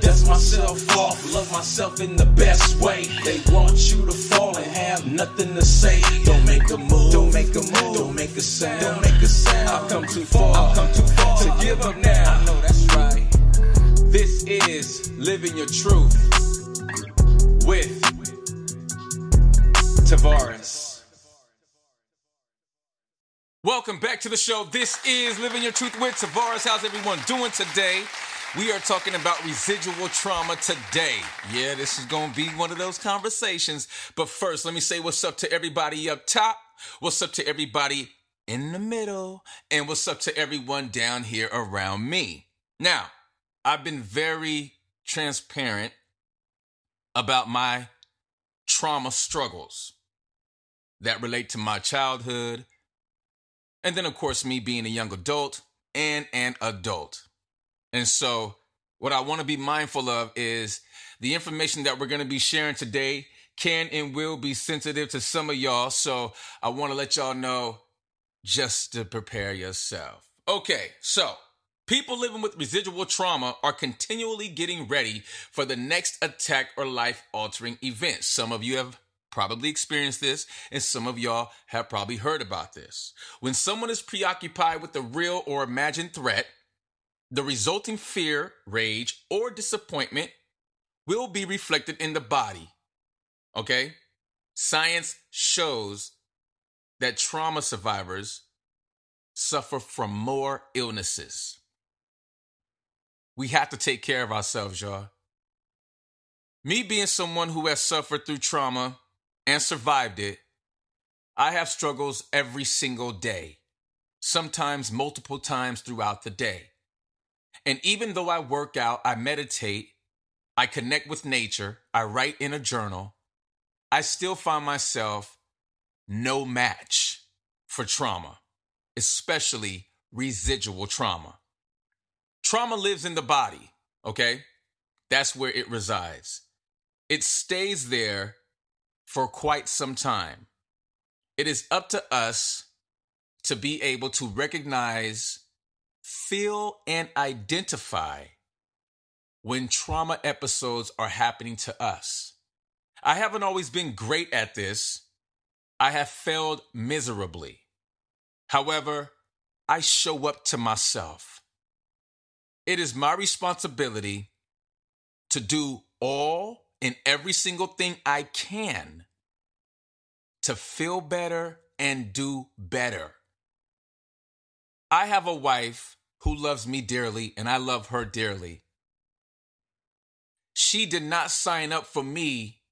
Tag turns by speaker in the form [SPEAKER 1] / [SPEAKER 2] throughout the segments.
[SPEAKER 1] Dust myself off, love myself in the best way. They want you to fall and have nothing to say. Don't make a move, don't make a move, don't make a sound, don't make a sound. I've come too far, I've come too far to give up now. I know that's right. This is Living Your Truth with Tavares. Welcome back to the show. This is Living Your Truth with Tavares. How's everyone doing today? We are talking about residual trauma today. Yeah, this is going to be one of those conversations. But first, let me say what's up to everybody up top. What's up to everybody in the middle? And what's up to everyone down here around me? Now, I've been very transparent about my trauma struggles that relate to my childhood. And then, of course, me being a young adult and an adult. And so, what I want to be mindful of is the information that we're going to be sharing today can and will be sensitive to some of y'all. So, I want to let y'all know just to prepare yourself. Okay, so People living with residual trauma are continually getting ready for the next attack or life altering event. Some of you have probably experienced this, and some of y'all have probably heard about this. When someone is preoccupied with a real or imagined threat, the resulting fear, rage, or disappointment will be reflected in the body. Okay? Science shows that trauma survivors suffer from more illnesses. We have to take care of ourselves, y'all. Me being someone who has suffered through trauma and survived it, I have struggles every single day, sometimes multiple times throughout the day. And even though I work out, I meditate, I connect with nature, I write in a journal, I still find myself no match for trauma, especially residual trauma. Trauma lives in the body, okay? That's where it resides. It stays there for quite some time. It is up to us to be able to recognize, feel, and identify when trauma episodes are happening to us. I haven't always been great at this. I have failed miserably. However, I show up to myself. It is my responsibility to do all and every single thing I can to feel better and do better. I have a wife who loves me dearly, and I love her dearly. She did not sign up for me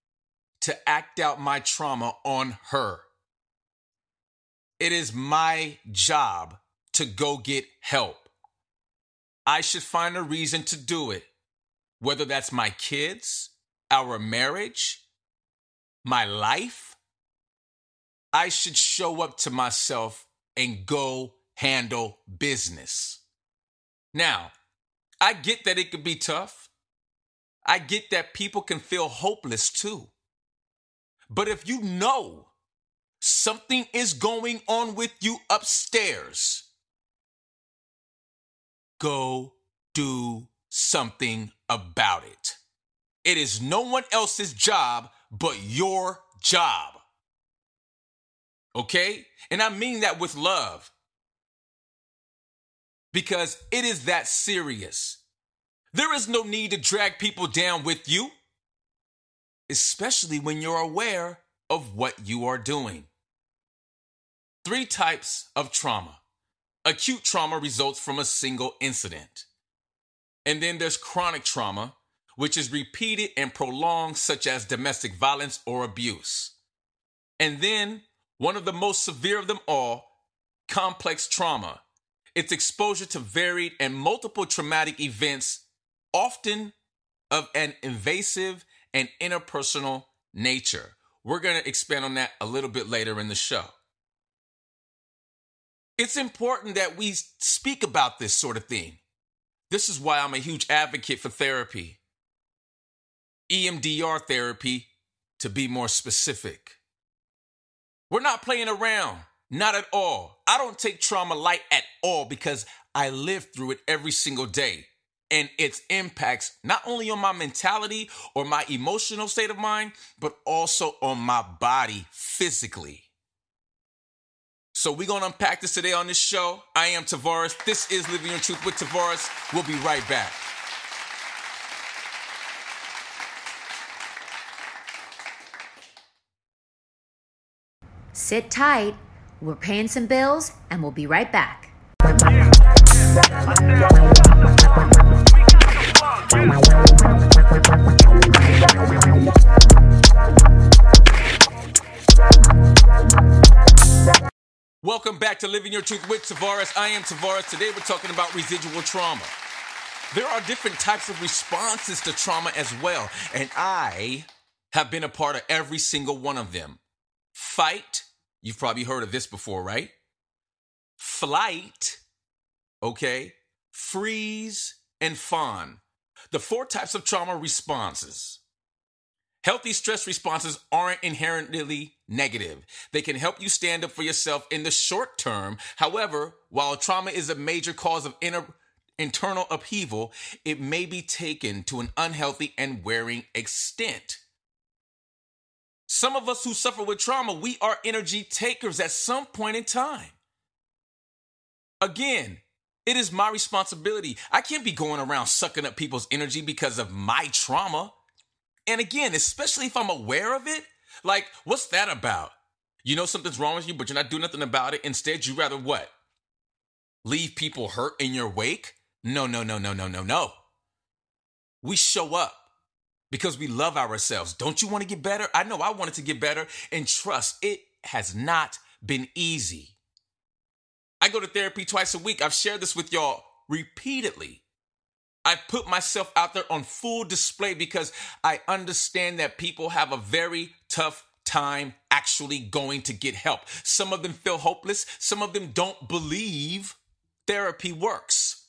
[SPEAKER 1] to act out my trauma on her. It is my job to go get help. I should find a reason to do it, whether that's my kids, our marriage, my life. I should show up to myself and go handle business. Now, I get that it could be tough. I get that people can feel hopeless too. But if you know something is going on with you upstairs, go do something about it. It is no one else's job but your job. Okay? And I mean that with love. Because it is that serious. There is no need to drag people down with you, especially when you're aware of what you are doing. Three types of trauma Acute trauma results from a single incident. And then there's chronic trauma, which is repeated and prolonged, such as domestic violence or abuse. And then one of the most severe of them all, complex trauma. It's exposure to varied and multiple traumatic events, often of an invasive and interpersonal nature. We're going to expand on that a little bit later in the show. It's important that we speak about this sort of thing. This is why I'm a huge advocate for therapy. EMDR therapy, to be more specific. We're not playing around, not at all. I don't take trauma light at all because I live through it every single day. And its impacts not only on my mentality or my emotional state of mind, but also on my body physically. So we're gonna unpack this today on this show. I am Tavares. This is Living Your Truth with Tavares. We'll be right back.
[SPEAKER 2] Sit tight. We're paying some bills and we'll be right back.
[SPEAKER 1] Welcome back to Living Your Truth with Tavares. I am Tavares. Today we're talking about residual trauma. There are different types of responses to trauma as well, and I have been a part of every single one of them. Fight, you've probably heard of this before, right? Flight, okay? Freeze, and fawn. The four types of trauma responses. Healthy stress responses aren't inherently negative. They can help you stand up for yourself in the short term. However, while trauma is a major cause of inner, internal upheaval, it may be taken to an unhealthy and wearing extent. Some of us who suffer with trauma, we are energy takers at some point in time. Again, it is my responsibility. I can't be going around sucking up people's energy because of my trauma. And again, especially if I'm aware of it, like, what's that about? You know something's wrong with you, but you're not doing nothing about it. Instead, you rather what? Leave people hurt in your wake? No, no, no, no, no, no, no. We show up because we love ourselves. Don't you want to get better? I know I wanted to get better. And trust, it has not been easy. I go to therapy twice a week. I've shared this with y'all repeatedly. I put myself out there on full display because I understand that people have a very tough time actually going to get help. Some of them feel hopeless, some of them don't believe therapy works.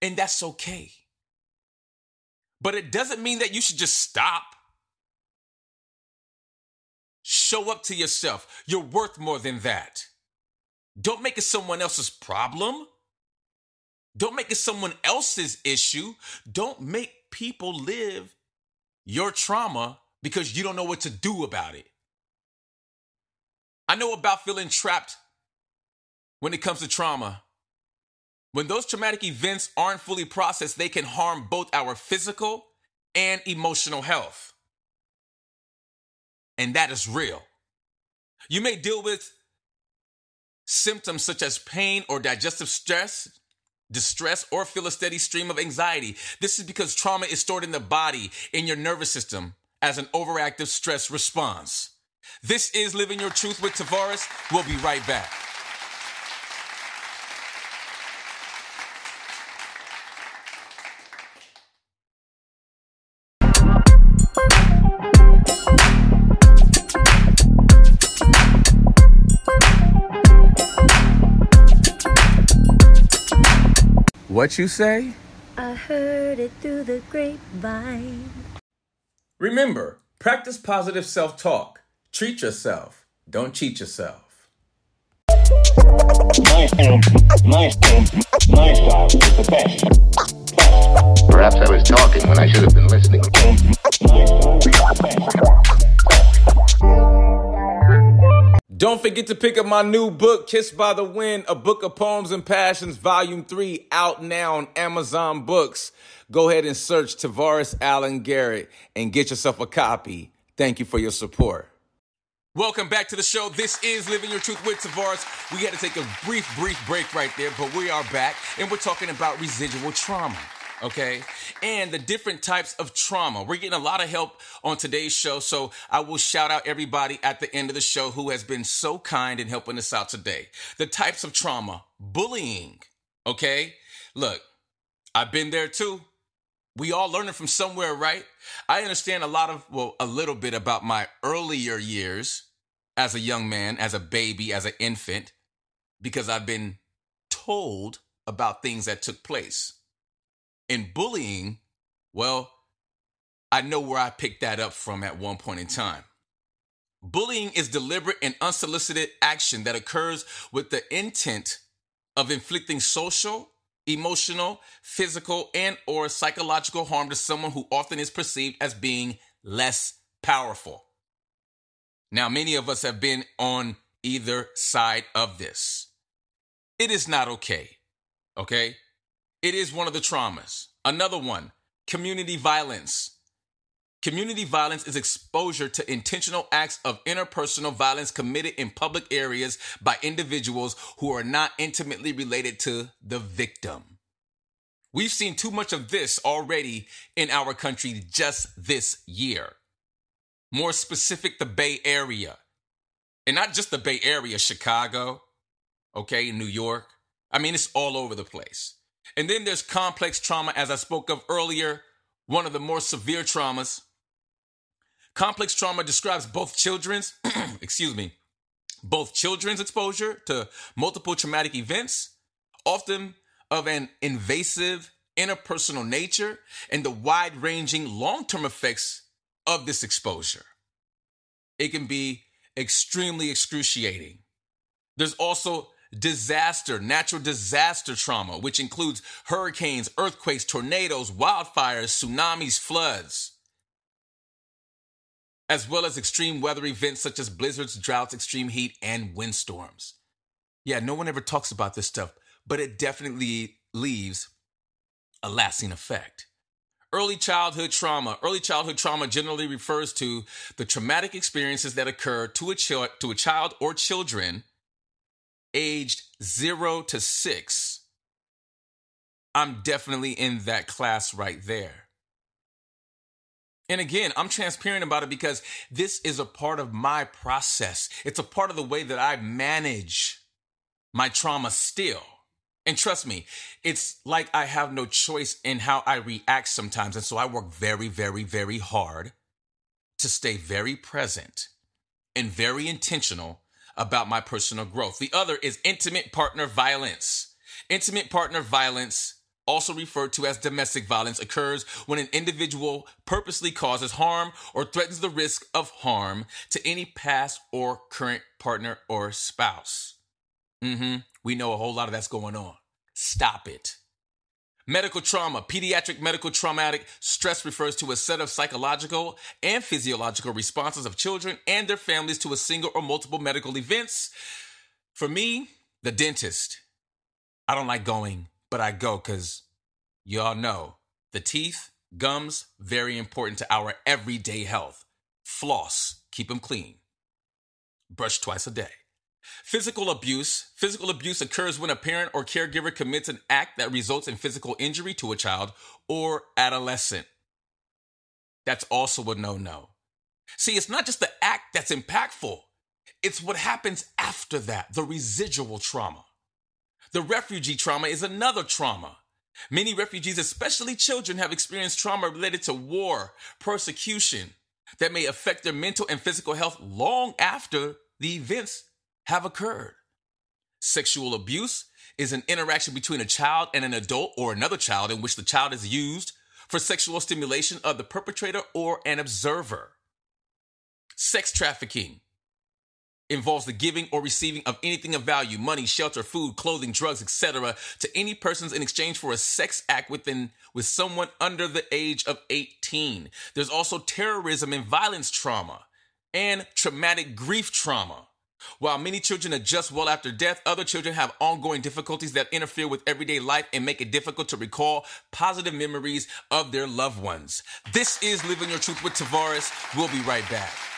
[SPEAKER 1] And that's okay. But it doesn't mean that you should just stop. Show up to yourself. You're worth more than that. Don't make it someone else's problem. Don't make it someone else's issue. Don't make people live your trauma because you don't know what to do about it. I know about feeling trapped when it comes to trauma. When those traumatic events aren't fully processed, they can harm both our physical and emotional health. And that is real. You may deal with symptoms such as pain or digestive stress distress, or feel a steady stream of anxiety. This is because trauma is stored in the body, in your nervous system, as an overactive stress response. This is Living Your Truth with Tavares. We'll be right back. What you say?
[SPEAKER 2] I heard it through the grapevine.
[SPEAKER 1] Remember, practice positive self talk. Treat yourself. Don't cheat yourself.
[SPEAKER 3] My style, my style, my style is the best.
[SPEAKER 4] Perhaps I was talking when I should have been listening.
[SPEAKER 3] My style is the best.
[SPEAKER 1] Don't forget to pick up my new book, Kissed by the Wind, a book of poems and passions, volume three, out now on Amazon Books. Go ahead and search Tavares Allen Garrett and get yourself a copy. Thank you for your support. Welcome back to the show. This is Living Your Truth with Tavares. We had to take a brief, brief break right there, but we are back and we're talking about residual trauma okay? And the different types of trauma. We're getting a lot of help on today's show, so I will shout out everybody at the end of the show who has been so kind in helping us out today. The types of trauma, bullying, okay? Look, I've been there too. We all learning from somewhere, right? I understand a lot of, well, a little bit about my earlier years as a young man, as a baby, as an infant, because I've been told about things that took place. In bullying, well, I know where I picked that up from at one point in time. Bullying is deliberate and unsolicited action that occurs with the intent of inflicting social, emotional, physical, and or psychological harm to someone who often is perceived as being less powerful. Now, many of us have been on either side of this. It is not okay. Okay? It is one of the traumas. Another one, community violence. Community violence is exposure to intentional acts of interpersonal violence committed in public areas by individuals who are not intimately related to the victim. We've seen too much of this already in our country just this year. More specific, the Bay Area. And not just the Bay Area, Chicago, okay, New York. I mean, it's all over the place. And then there's complex trauma, as I spoke of earlier, one of the more severe traumas. Complex trauma describes both children's, excuse me, both children's exposure to multiple traumatic events, often of an invasive interpersonal nature, and the wide ranging long term effects of this exposure. It can be extremely excruciating. There's also disaster, natural disaster trauma, which includes hurricanes, earthquakes, tornadoes, wildfires, tsunamis, floods, as well as extreme weather events such as blizzards, droughts, extreme heat, and windstorms. Yeah, no one ever talks about this stuff, but it definitely leaves a lasting effect. Early childhood trauma. Early childhood trauma generally refers to the traumatic experiences that occur to a, ch- to a child or children aged zero to six. I'm definitely in that class right there. And again, I'm transparent about it because this is a part of my process. It's a part of the way that I manage my trauma still. And trust me, it's like I have no choice in how I react sometimes. And so I work very, very, very hard to stay very present and very intentional about my personal growth. The other is intimate partner violence. Intimate partner violence, also referred to as domestic violence, occurs when an individual purposely causes harm or threatens the risk of harm to any past or current partner or spouse. Mm-hmm. We know a whole lot of that's going on. Stop it. Medical trauma, pediatric medical traumatic stress refers to a set of psychological and physiological responses of children and their families to a single or multiple medical events. For me, the dentist. I don't like going, but I go because y'all know the teeth, gums, very important to our everyday health. Floss, keep them clean. Brush twice a day. Physical abuse. Physical abuse occurs when a parent or caregiver commits an act that results in physical injury to a child or adolescent. That's also a no no. See, it's not just the act that's impactful, it's what happens after that, the residual trauma. The refugee trauma is another trauma. Many refugees, especially children, have experienced trauma related to war, persecution that may affect their mental and physical health long after the events have occurred. Sexual abuse is an interaction between a child and an adult or another child in which the child is used for sexual stimulation of the perpetrator or an observer. Sex trafficking involves the giving or receiving of anything of value money shelter food clothing drugs etc to any persons in exchange for a sex act within with someone under the age of 18 there's also terrorism and violence trauma and traumatic grief trauma while many children adjust well after death, other children have ongoing difficulties that interfere with everyday life and make it difficult to recall positive memories of their loved ones. This is Living Your Truth with Tavares. We'll be right back.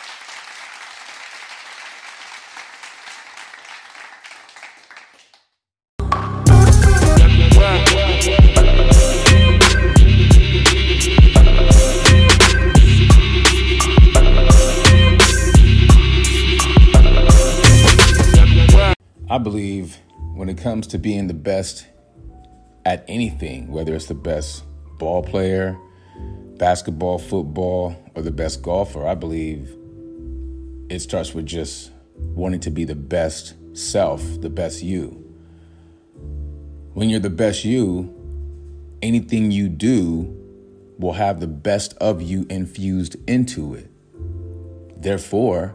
[SPEAKER 1] I believe when it comes to being the best at anything, whether it's the best
[SPEAKER 5] ball player, basketball, football, or the best golfer. I believe it starts with just wanting to be the best self, the best you. When you're the best you, anything you do will have the best of you infused into it. Therefore,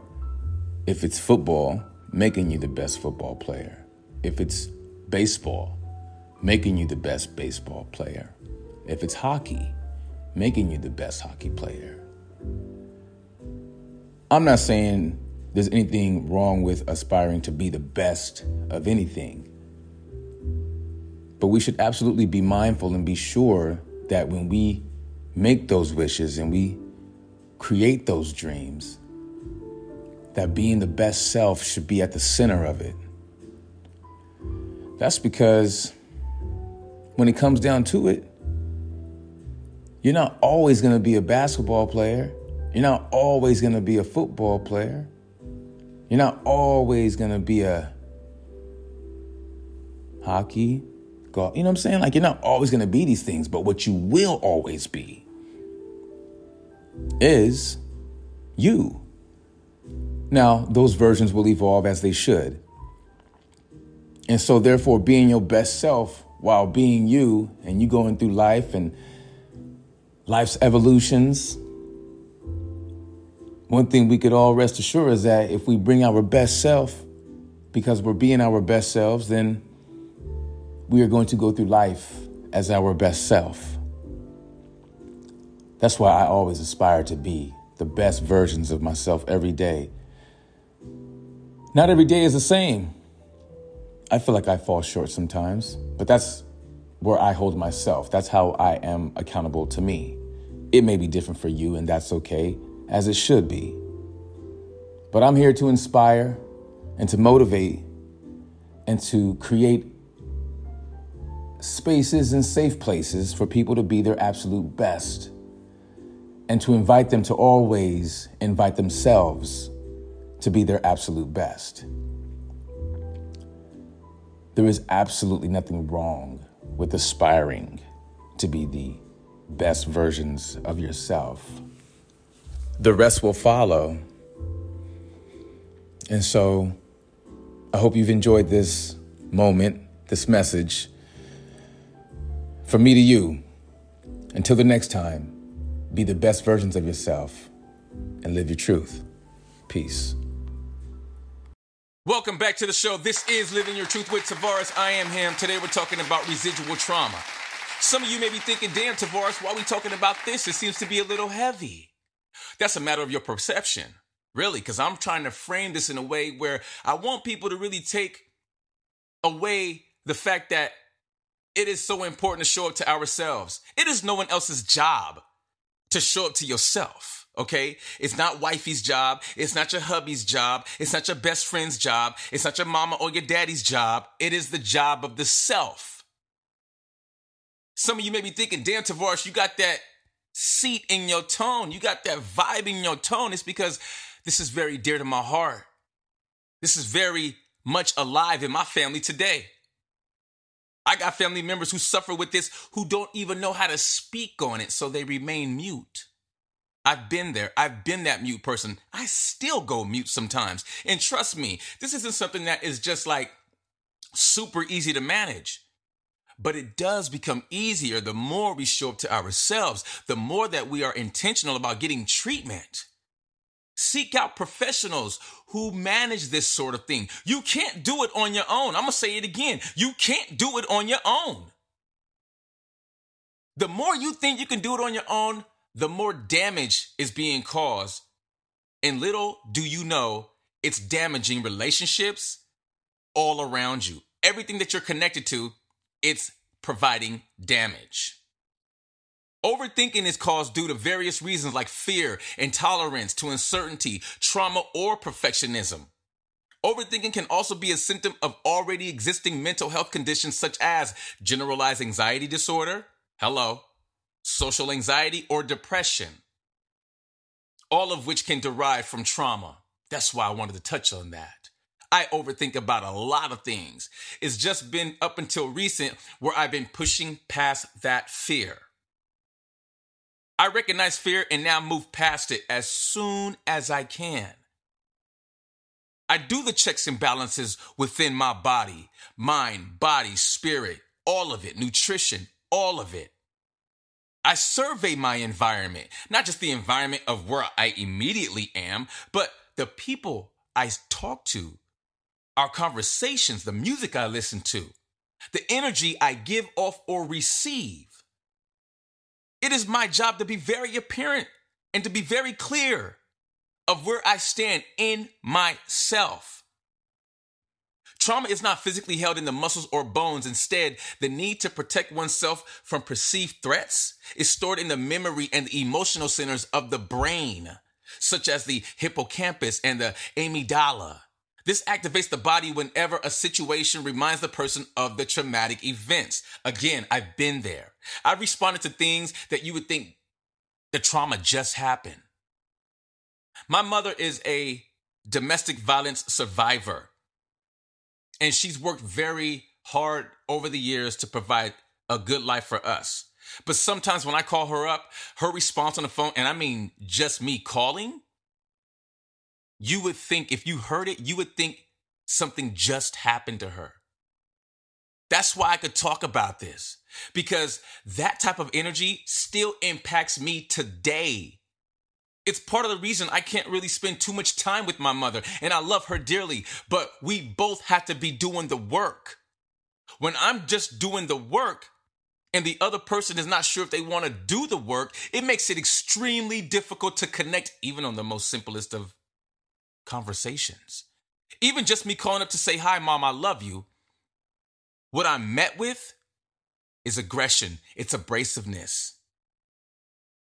[SPEAKER 5] if it's football, making you the best football player. If it's baseball, making you the best baseball player. If it's hockey, making you the best hockey player. I'm not saying there's anything wrong with aspiring to be the best of anything. But we should absolutely be mindful and be sure that when we make those wishes and we create those dreams, that being the best self should be at the center of it. That's because when it comes down to it, you're not always going to be a basketball player. You're not always going to be a football player. You're not always going to be a hockey, golf. You know what I'm saying? Like, you're not always going to be these things, but what you will always be is you. Now, those versions will evolve as they should. And so, therefore, being your best self while being you and you going through life and life's evolutions, one thing we could all rest assured is that if we bring our best self, because we're being our best selves, then we are going to go through life as our best self. That's why I always aspire to be the best versions of myself every day. Not every day is the same. I feel like I fall short sometimes, but that's where I hold myself. That's how I am accountable to me. It may be different for you, and that's okay, as it should be. But I'm here to inspire and to motivate and to create spaces and safe places for people to be their absolute best and to invite them to always invite themselves to be their absolute best. There is absolutely nothing wrong with aspiring to be the best versions of yourself. The rest will follow. And so I hope you've enjoyed this moment, this message. From me to you, until the next time, be the best versions of yourself and live your truth. Peace.
[SPEAKER 1] Welcome back to the show. This is Living Your Truth with Tavares. I am him. Today we're talking about residual trauma. Some of you may be thinking, damn, Tavares, why are we talking about this? It seems to be a little heavy. That's a matter of your perception, really, because I'm trying to frame this in a way where I want people to really take away the fact that it is so important to show up to ourselves. It is no one else's job to show up to yourself. Okay. It's not wifey's job. It's not your hubby's job. It's not your best friend's job. It's not your mama or your daddy's job. It is the job of the self. Some of you may be thinking, damn, Tavares, you got that seat in your tone. You got that vibe in your tone. It's because this is very dear to my heart. This is very much alive in my family today. I got family members who suffer with this who don't even know how to speak on it, so they remain mute. I've been there. I've been that mute person. I still go mute sometimes. And trust me, this isn't something that is just like super easy to manage. But it does become easier the more we show up to ourselves, the more that we are intentional about getting treatment. Seek out professionals who manage this sort of thing. You can't do it on your own. I'm going to say it again. You can't do it on your own. The more you think you can do it on your own, the more damage is being caused. And little do you know, it's damaging relationships all around you. Everything that you're connected to, it's providing damage. Overthinking is caused due to various reasons like fear, intolerance to uncertainty, trauma, or perfectionism. Overthinking can also be a symptom of already existing mental health conditions such as generalized anxiety disorder, hello, social anxiety, or depression, all of which can derive from trauma. That's why I wanted to touch on that. I overthink about a lot of things. It's just been up until recent where I've been pushing past that fear. I recognize fear and now move past it as soon as I can. I do the checks and balances within my body, mind, body, spirit, all of it, nutrition, all of it. I survey my environment, not just the environment of where I immediately am, but the people I talk to, our conversations, the music I listen to, the energy I give off or receive. It is my job to be very apparent and to be very clear of where I stand in myself. Trauma is not physically held in the muscles or bones. Instead, the need to protect oneself from perceived threats is stored in the memory and the emotional centers of the brain, such as the hippocampus and the amygdala. This activates the body whenever a situation reminds the person of the traumatic events. Again, I've been there. I responded to things that you would think the trauma just happened. My mother is a domestic violence survivor, and she's worked very hard over the years to provide a good life for us. But sometimes when I call her up, her response on the phone, and I mean just me calling, you would think, if you heard it, you would think something just happened to her. That's why I could talk about this because that type of energy still impacts me today. It's part of the reason I can't really spend too much time with my mother, and I love her dearly, but we both have to be doing the work. When I'm just doing the work and the other person is not sure if they want to do the work, it makes it extremely difficult to connect, even on the most simplest of conversations. Even just me calling up to say, Hi, mom, I love you. What I'm met with is aggression, it's abrasiveness.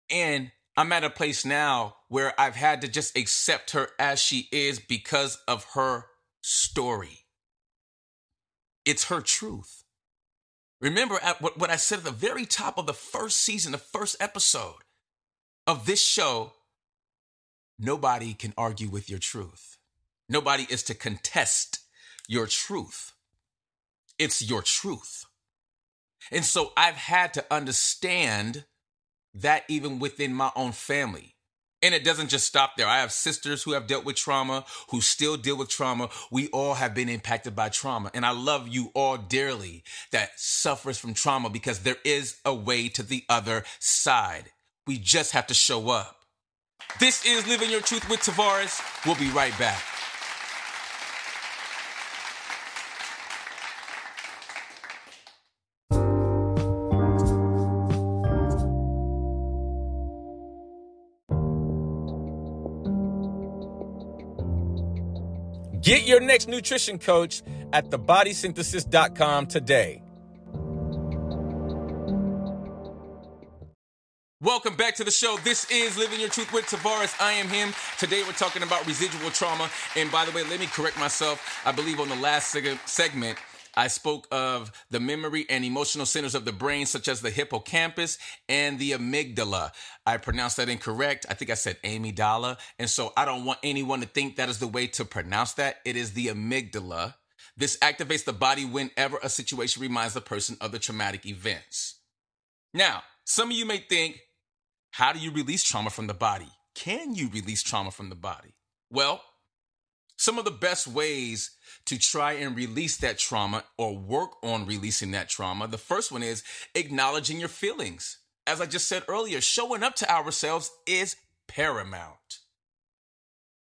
[SPEAKER 1] And I'm at a place now where I've had to just accept her as she is because of her story. It's her truth. Remember what I said at the very top of the first season, the first episode of this show Nobody can argue with your truth. Nobody is to contest your truth. It's your truth. And so I've had to understand that even within my own family. And it doesn't just stop there. I have sisters who have dealt with trauma, who still deal with trauma. We all have been impacted by trauma. And I love you all dearly that suffers from trauma because there is a way to the other side. We just have to show up. This is Living Your Truth with Tavares. We'll be right back. Get your next nutrition coach at thebodysynthesis.com today. Welcome back to the show. This is Living Your Truth with Tavares. I am him. Today we're talking about residual trauma. And by the way, let me correct myself. I believe on the last seg- segment, I spoke of the memory and emotional centers of the brain, such as the hippocampus and the amygdala. I pronounced that incorrect. I think I said amygdala. And so I don't want anyone to think that is the way to pronounce that. It is the amygdala. This activates the body whenever a situation reminds the person of the traumatic events. Now, some of you may think, how do you release trauma from the body? Can you release trauma from the body? Well, some of the best ways to try and release that trauma or work on releasing that trauma, the first one is acknowledging your feelings. As I just said earlier, showing up to ourselves is paramount.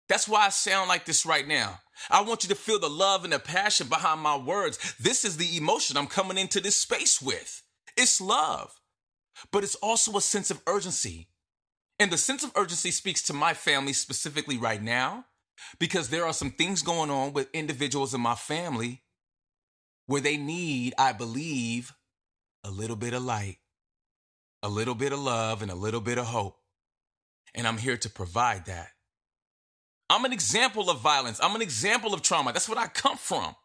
[SPEAKER 1] That's why I sound like this right now. I want you to feel the love and the passion behind my words. This is the emotion I'm coming into this space with. It's love but it's also a sense of urgency. And the sense of urgency speaks to my family specifically right now because there are some things going on with individuals in my family where they need, I believe, a little bit of light, a little bit of love, and a little bit of hope. And I'm here to provide that. I'm an example of violence. I'm an example of trauma. That's what I come from.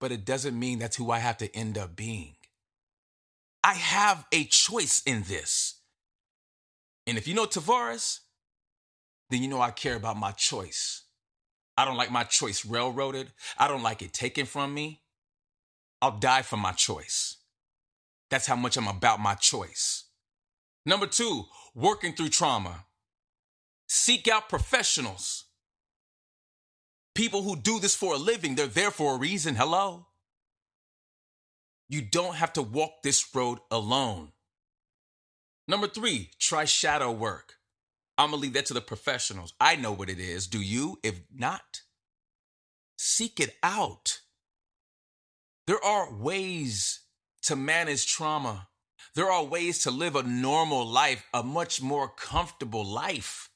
[SPEAKER 1] But it doesn't mean that's who I have to end up being. I have a choice in this. And if you know Tavares, then you know I care about my choice. I don't like my choice railroaded. I don't like it taken from me. I'll die for my choice. That's how much I'm about my choice. Number two, working through trauma. Seek out professionals. People who do this for a living, they're there for a reason. Hello. You don't have to walk this road alone. Number three, try shadow work. I'm going to leave that to the professionals. I know what it is. Do you? If not, seek it out. There are ways to manage trauma. There are ways to live a normal life, a much more comfortable life.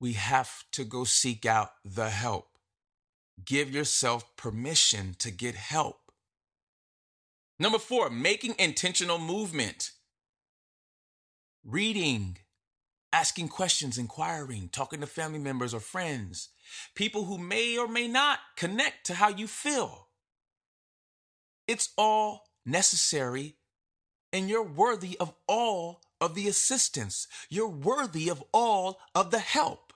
[SPEAKER 1] We have to go seek out the help. Give yourself permission to get help. Number four, making intentional movement. Reading, asking questions, inquiring, talking to family members or friends, people who may or may not connect to how you feel. It's all necessary, and you're worthy of all of the assistance. You're worthy of all of the help.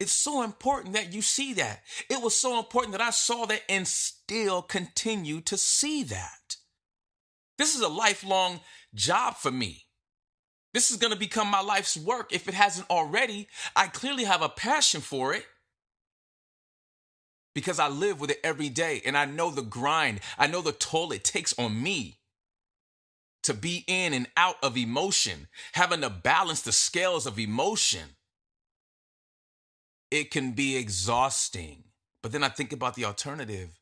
[SPEAKER 1] It's so important that you see that. It was so important that I saw that and still continue to see that. This is a lifelong job for me. This is going to become my life's work if it hasn't already. I clearly have a passion for it because I live with it every day and I know the grind, I know the toll it takes on me to be in and out of emotion, having to balance the scales of emotion. It can be exhausting. But then I think about the alternative.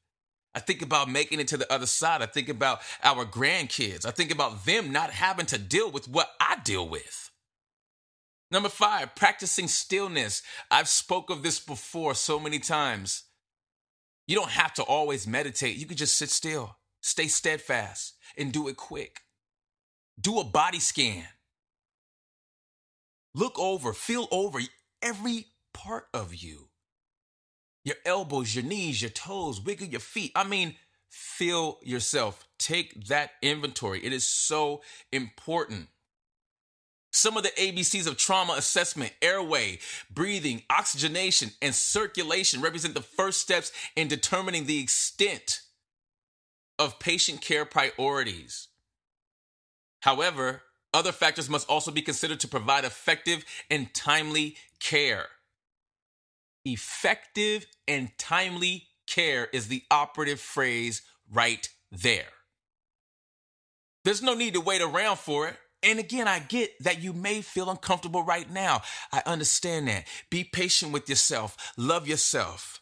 [SPEAKER 1] I think about making it to the other side. I think about our grandkids. I think about them not having to deal with what I deal with. Number five, practicing stillness. I've spoke of this before so many times. You don't have to always meditate. You can just sit still, stay steadfast, and do it quick. Do a body scan. Look over, feel over every part of you. Your elbows, your knees, your toes, wiggle your feet. I mean, feel yourself. Take that inventory. It is so important. Some of the ABCs of trauma assessment, airway, breathing, oxygenation, and circulation represent the first steps in determining the extent of patient care priorities. However, other factors must also be considered to provide effective and timely care. Effective and timely care is the operative phrase right there. There's no need to wait around for it. And again, I get that you may feel uncomfortable right now. I understand that. Be patient with yourself, love yourself.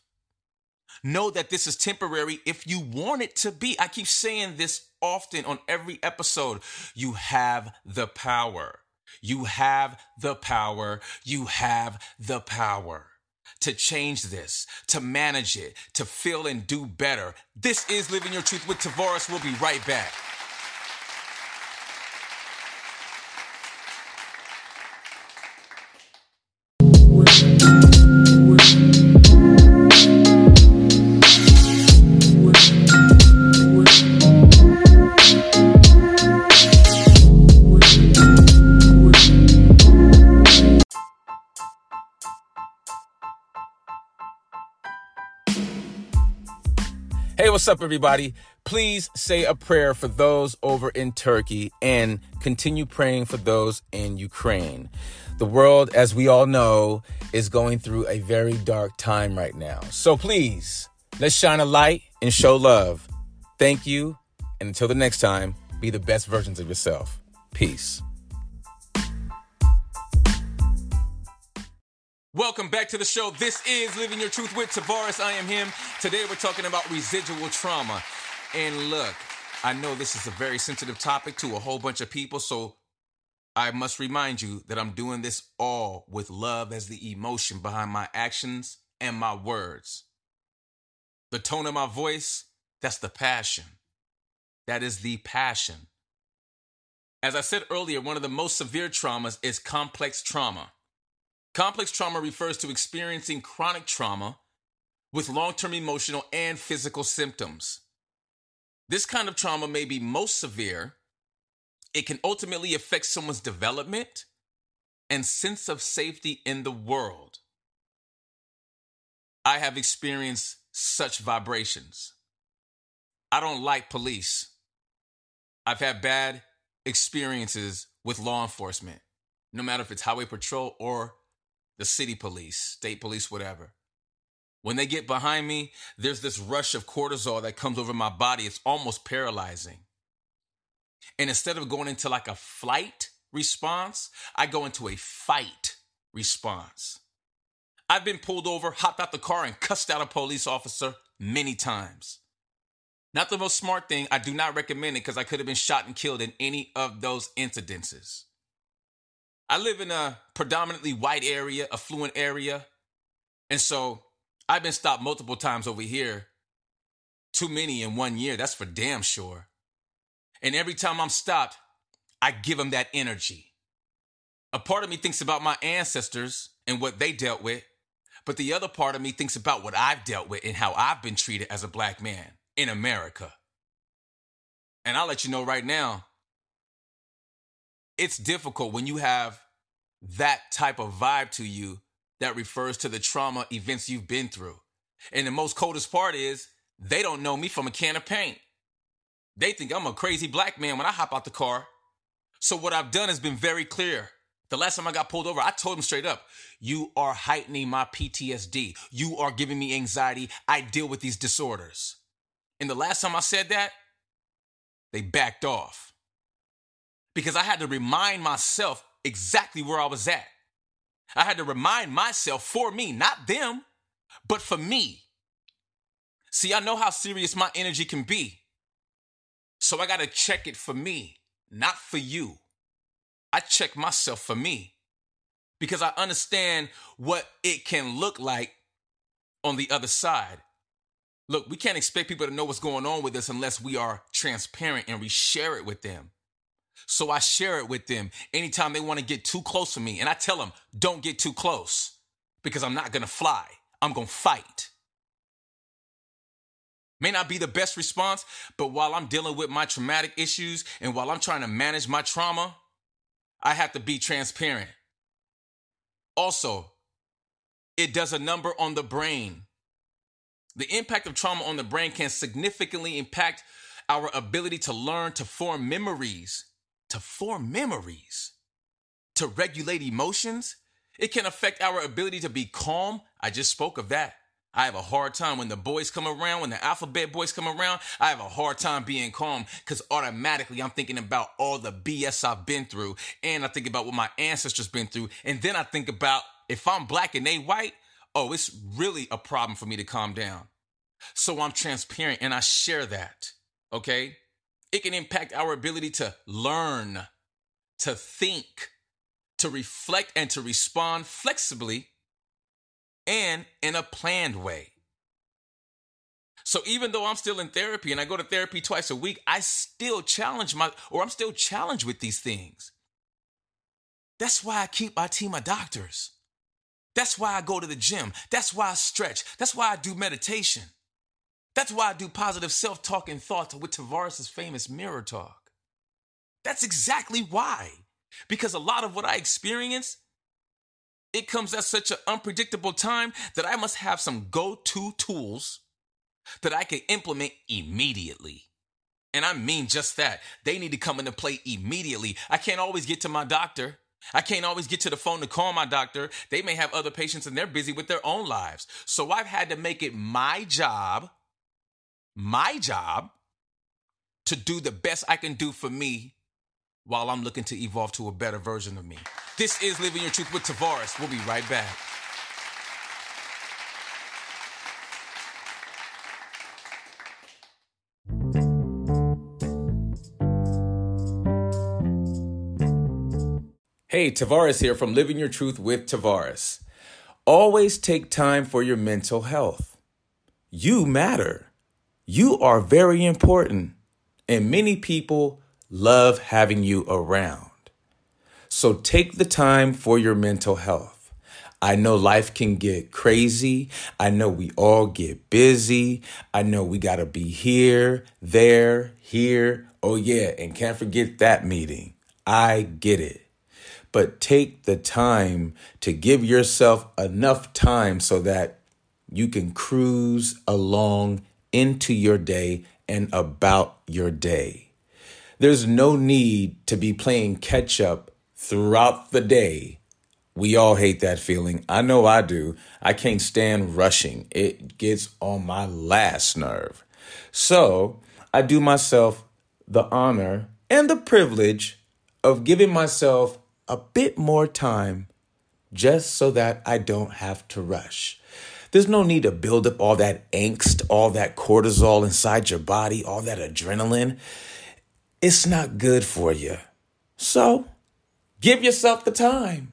[SPEAKER 1] Know that this is temporary if you want it to be. I keep saying this often on every episode. You have the power. You have the power. You have the power to change this, to manage it, to feel and do better. This is Living Your Truth with Tavares. We'll be right back. What's up, everybody? Please say a prayer for those over in Turkey and continue praying for those in Ukraine. The world, as we all know, is going through a very dark time right now. So please, let's shine a light and show love. Thank you. And until the next time, be the best versions of yourself. Peace. Welcome back to the show. This is Living Your Truth with Tavares. I am him. Today we're talking about residual trauma. And look, I know this is a very sensitive topic to a whole bunch of people, so I must remind you that I'm doing this all with love as the emotion behind my actions and my words. The tone of my voice, that's the passion. That is the passion. As I said earlier, one of the most severe traumas is complex trauma. Complex trauma refers to experiencing chronic trauma with long term emotional and physical symptoms. This kind of trauma may be most severe. It can ultimately affect someone's development and sense of safety in the world. I have experienced such vibrations. I don't like police. I've had bad experiences with law enforcement, no matter if it's highway patrol or the city police, state police, whatever. When they get behind me, there's this rush of cortisol that comes over my body. It's almost paralyzing. And instead of going into like a flight response, I go into a fight response. I've been pulled over, hopped out the car, and cussed out a police officer many times. Not the most smart thing. I do not recommend it because I could have been shot and killed in any of those incidences. I live in a predominantly white area, affluent area. And so I've been stopped multiple times over here. Too many in one year, that's for damn sure. And every time I'm stopped, I give them that energy. A part of me thinks about my ancestors and what they dealt with, but the other part of me thinks about what I've dealt with and how I've been treated as a black man in America. And I'll let you know right now, it's difficult when you have that type of vibe to you that refers to the trauma events you've been through. And the most coldest part is they don't know me from a can of paint. They think I'm a crazy black man when I hop out the car. So what I've done has been very clear. The last time I got pulled over, I told him straight up, you are heightening my PTSD. You are giving me anxiety. I deal with these disorders. And the last time I said that, they backed off. Because I had to remind myself exactly where I was at. I had to remind myself for me, not them, but for me. See, I know how serious my energy can be. So I got to check it for me, not for you. I check myself for me because I understand what it can look like on the other side. Look, we can't expect people to know what's going on with us unless we are transparent and we share it with them. So I share it with them anytime they want to get too close to me. And I tell them, don't get too close because I'm not going to fly. I'm going to fight. May not be the best response, but while I'm dealing with my traumatic issues and while I'm trying to manage my trauma, I have to be transparent. Also, it does a number on the brain. The impact of trauma on the brain can significantly impact our ability to learn to form memories to form memories, to regulate emotions. It can affect our ability to be calm. I just spoke of that. I have a hard time when the boys come around, when the alphabet boys come around, I have a hard time being calm because automatically I'm thinking about all the BS I've been through. And I think about what my ancestors been through. And then I think about if I'm black and they white, oh, it's really a problem for me to calm down. So I'm transparent and I share that. Okay. It can impact our ability to learn, to think, to reflect, and to respond flexibly and in a planned way. So even though I'm still in therapy and I go to therapy twice a week, I still challenge my, or I'm still challenged with these things. That's why I keep my team of doctors. That's why I go to the gym. That's why I stretch. That's why I do meditation. That's why I do positive self talk and thoughts with Tavares' famous mirror talk. That's exactly why. Because a lot of what I experience, it comes at such an unpredictable time that I must have some go to tools that I can implement immediately. And I mean just that. They need to come into play immediately. I can't always get to my doctor. I can't always get to the phone to call my doctor. They may have other patients and they're busy with their own lives. So I've had to make it my job my job to do the best I can do for me while I'm looking to evolve to a better version of me. This is Living Your Truth with Tavares. We'll be right back. Hey, Tavares here from Living Your Truth with Tavares. Always take time for your mental health. You matter. You are very important, and many people love having you around. So take the time for your mental health. I know life can get crazy. I know we all get busy. I know we got to be here, there, here. Oh, yeah, and can't forget that meeting. I get it. But take the time to give yourself enough time so that you can cruise along into your day and about your day.
[SPEAKER 5] There's no need to be playing catch up throughout the day. We all hate that feeling. I know I do. I can't stand rushing, it gets on my last nerve. So I do myself the honor and the privilege of giving myself a bit more time just so that I don't have to rush. There's no need to build up all that angst, all that cortisol inside your body, all that adrenaline. It's not good for you. So give yourself the time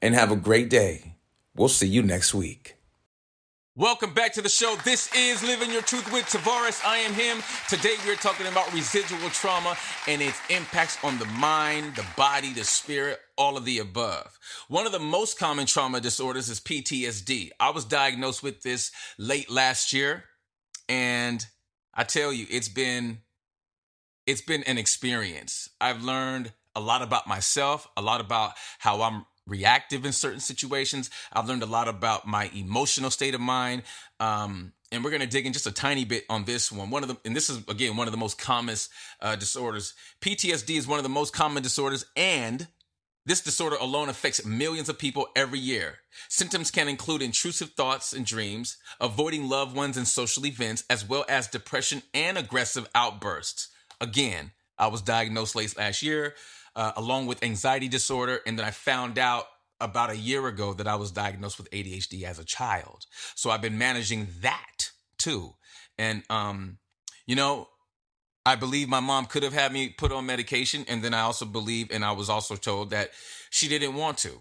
[SPEAKER 5] and have a great day. We'll see you next week.
[SPEAKER 1] Welcome back to the show. This is Living Your Truth with Tavares. I am him. Today we are talking about residual trauma and its impacts on the mind, the body, the spirit, all of the above. One of the most common trauma disorders is PTSD. I was diagnosed with this late last year and I tell you it's been it's been an experience. I've learned a lot about myself, a lot about how I'm reactive in certain situations. I've learned a lot about my emotional state of mind. Um, and we're going to dig in just a tiny bit on this one. One of the, and this is again one of the most common uh, disorders. PTSD is one of the most common disorders, and this disorder alone affects millions of people every year. Symptoms can include intrusive thoughts and dreams, avoiding loved ones and social events, as well as depression and aggressive outbursts. Again, I was diagnosed late last year uh, along with anxiety disorder. And then I found out about a year ago that I was diagnosed with ADHD as a child. So I've been managing that too. And, um, you know, I believe my mom could have had me put on medication. And then I also believe, and I was also told that she didn't want to.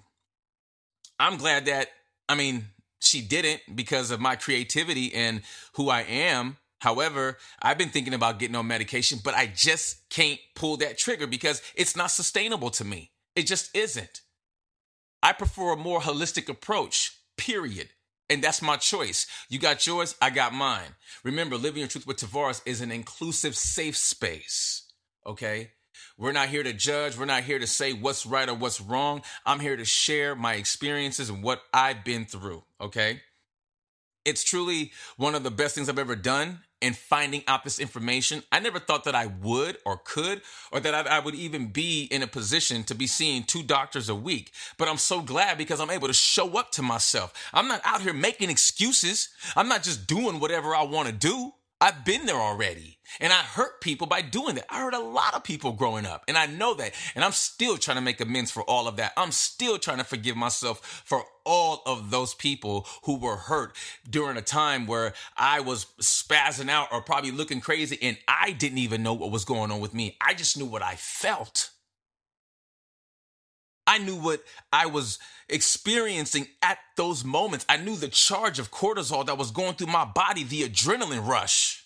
[SPEAKER 1] I'm glad that, I mean, she didn't because of my creativity and who I am. However, I've been thinking about getting on medication, but I just can't pull that trigger because it's not sustainable to me. It just isn't. I prefer a more holistic approach, period. And that's my choice. You got yours, I got mine. Remember, Living Your Truth with Tavares is an inclusive, safe space. Okay? We're not here to judge. We're not here to say what's right or what's wrong. I'm here to share my experiences and what I've been through. Okay? It's truly one of the best things I've ever done and finding out this information. I never thought that I would or could, or that I, I, would even be in a position to be seeing two doctors a week. But I'm so glad because I'm able to show up to myself. I'm not out here making excuses. I'm not just doing whatever I want to do. I've been there already. And I hurt people by doing that. I hurt a lot of people growing up. And I know that. And I'm still trying to make amends for all of that. I'm still trying to forgive myself for all of those people who were hurt during a time where I was spazzing out or probably looking crazy and I didn't even know what was going on with me. I just knew what I felt. I knew what I was experiencing at those moments. I knew the charge of cortisol that was going through my body, the adrenaline rush.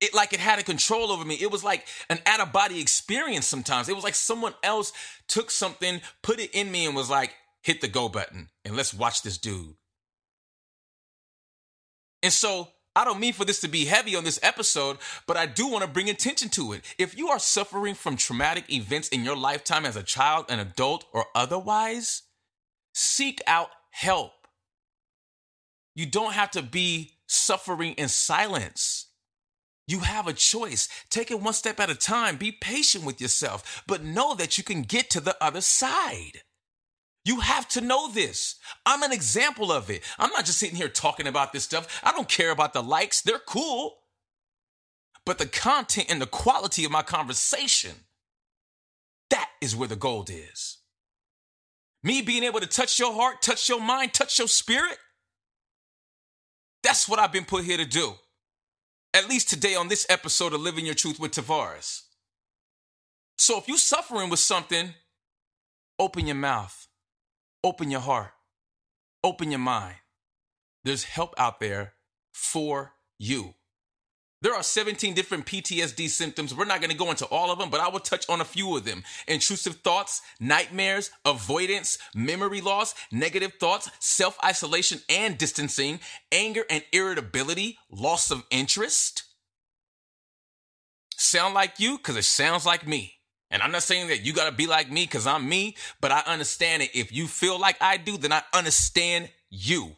[SPEAKER 1] It like it had a control over me. It was like an out of body experience sometimes. It was like someone else took something, put it in me, and was like, hit the go button and let's watch this dude. And so I don't mean for this to be heavy on this episode, but I do want to bring attention to it. If you are suffering from traumatic events in your lifetime as a child, an adult, or otherwise, seek out help. You don't have to be suffering in silence. You have a choice. Take it one step at a time. Be patient with yourself, but know that you can get to the other side. You have to know this. I'm an example of it. I'm not just sitting here talking about this stuff. I don't care about the likes, they're cool. But the content and the quality of my conversation, that is where the gold is. Me being able to touch your heart, touch your mind, touch your spirit, that's what I've been put here to do. At least today on this episode of Living Your Truth with Tavares. So if you're suffering with something, open your mouth Open your heart, open your mind. There's help out there for you. There are 17 different PTSD symptoms. We're not going to go into all of them, but I will touch on a few of them. Intrusive thoughts, nightmares, avoidance, memory loss, negative thoughts, self isolation and distancing, anger and irritability, loss of interest. Sound like you? Because it sounds like me. And I'm not saying that you got to be like me because I'm me, but I understand it. If you feel like I do, then I understand you.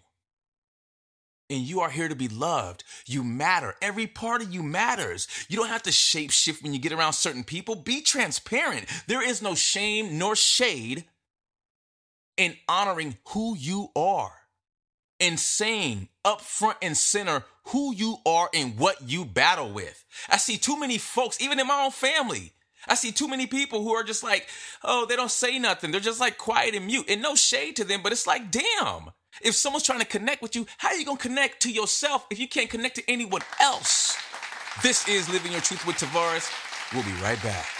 [SPEAKER 1] and you are here to be loved. You matter. Every part of you matters. You don't have to shape shift when you get around certain people. Be transparent. There is no shame nor shade in honoring who you are and saying up front and center who you are and what you battle with. I see too many folks, even in my own family. I see too many people who are just like, oh, they don't say nothing. They're just like quiet and mute and no shade to them, but it's like, damn. If someone's trying to connect with you, how are you going to connect to yourself if you can't connect to anyone else? This is Living Your Truth with Tavares. We'll be right back.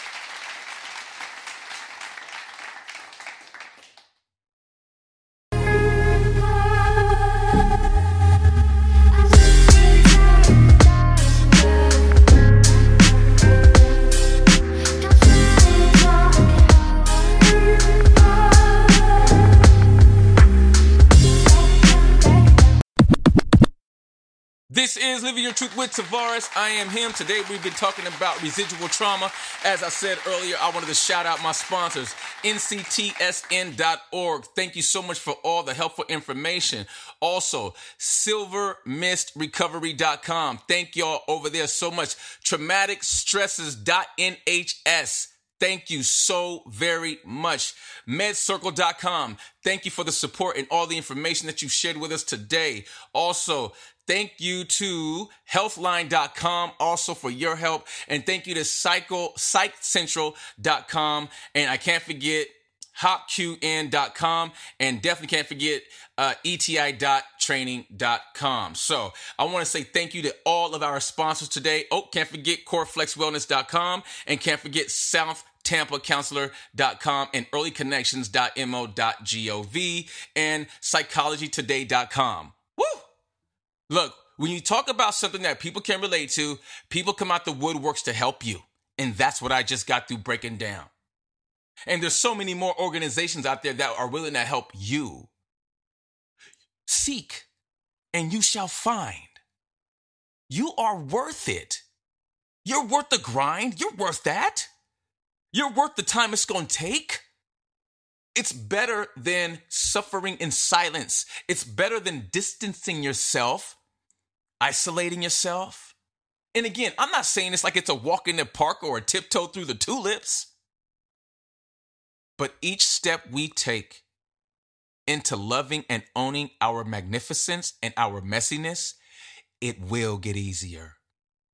[SPEAKER 1] Is Living Your Truth with Tavares. I am him. Today we've been talking about residual trauma. As I said earlier, I wanted to shout out my sponsors, nctsn.org. Thank you so much for all the helpful information. Also, silvermistrecovery.com. Thank y'all over there so much. Traumaticstresses.nhs. Thank you so very much. Medcircle.com. Thank you for the support and all the information that you shared with us today. Also, Thank you to healthline.com also for your help. And thank you to psycho, psychcentral.com. And I can't forget hopqn.com and definitely can't forget uh, eti.training.com. So I want to say thank you to all of our sponsors today. Oh, can't forget coreflexwellness.com and can't forget South TampaCounselor.com and earlyconnections.mo.gov and psychologytoday.com. Look, when you talk about something that people can relate to, people come out the woodworks to help you. And that's what I just got through breaking down. And there's so many more organizations out there that are willing to help you. Seek and you shall find. You are worth it. You're worth the grind. You're worth that. You're worth the time it's going to take. It's better than suffering in silence. It's better than distancing yourself isolating yourself. And again, I'm not saying it's like it's a walk in the park or a tiptoe through the tulips. But each step we take into loving and owning our magnificence and our messiness, it will get easier.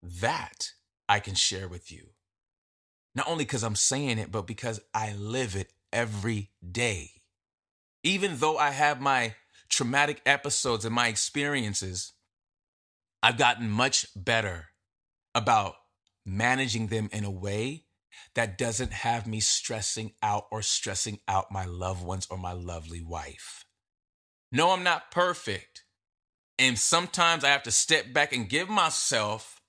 [SPEAKER 1] That I can share with you. Not only because I'm saying it, but because I live it every day. Even though I have my traumatic episodes and my experiences, I've gotten much better about managing them in a way that doesn't have me stressing out or stressing out my loved ones or my lovely wife. No, I'm not perfect. And sometimes I have to step back and give myself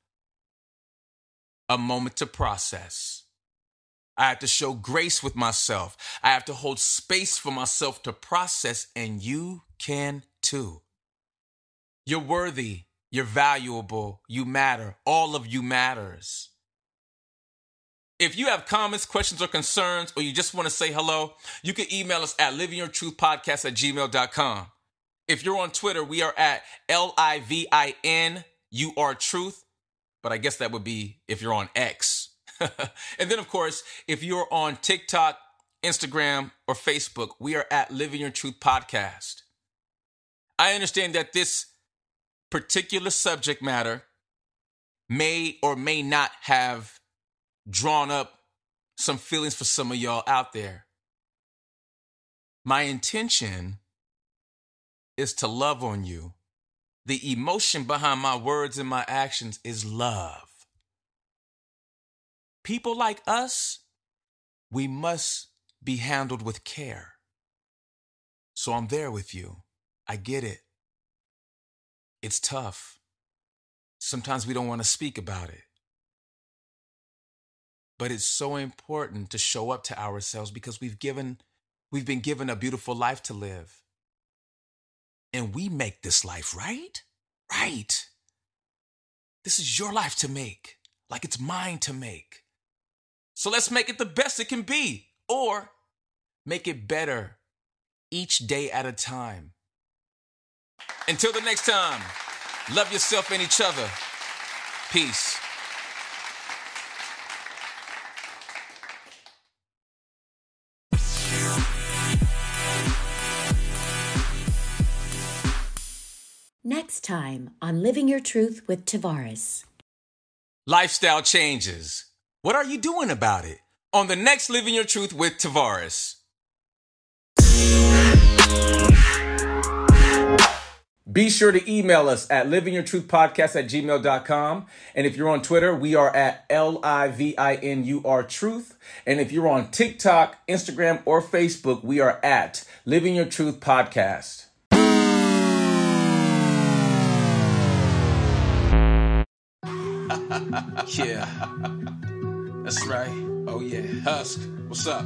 [SPEAKER 1] a moment to process. I have to show grace with myself. I have to hold space for myself to process, and you can too. You're worthy you're valuable. You matter. All of you matters. If you have comments, questions, or concerns, or you just want to say hello, you can email us at livingyourtruthpodcast at gmail.com. If you're on Twitter, we are at L I V I N U R Truth, but I guess that would be if you're on X. and then, of course, if you're on TikTok, Instagram, or Facebook, we are at Living Your Truth Podcast. I understand that this particular subject matter may or may not have drawn up some feelings for some of y'all out there. My intention is to love on you. The emotion behind my words and my actions is love. People like us, we must be handled with care. So I'm there with you. I get it. It's tough. Sometimes we don't want to speak about it. But it's so important to show up to ourselves because we've given we've been given a beautiful life to live. And we make this life, right? Right. This is your life to make, like it's mine to make. So let's make it the best it can be or make it better each day at a time. Until the next time,
[SPEAKER 6] Love yourself and each other. Peace.
[SPEAKER 2] Next time on Living Your Truth with Tavares.
[SPEAKER 6] Lifestyle changes. What are you doing about it? On the next Living Your Truth with Tavares.
[SPEAKER 7] Be sure to email us at livingyourtruthpodcast at gmail.com. And if you're on Twitter, we are at L I V I N U R Truth. And if you're on TikTok, Instagram, or Facebook, we are at Living Your Truth Podcast.
[SPEAKER 6] Yeah. That's right. Oh, yeah. Husk, what's up?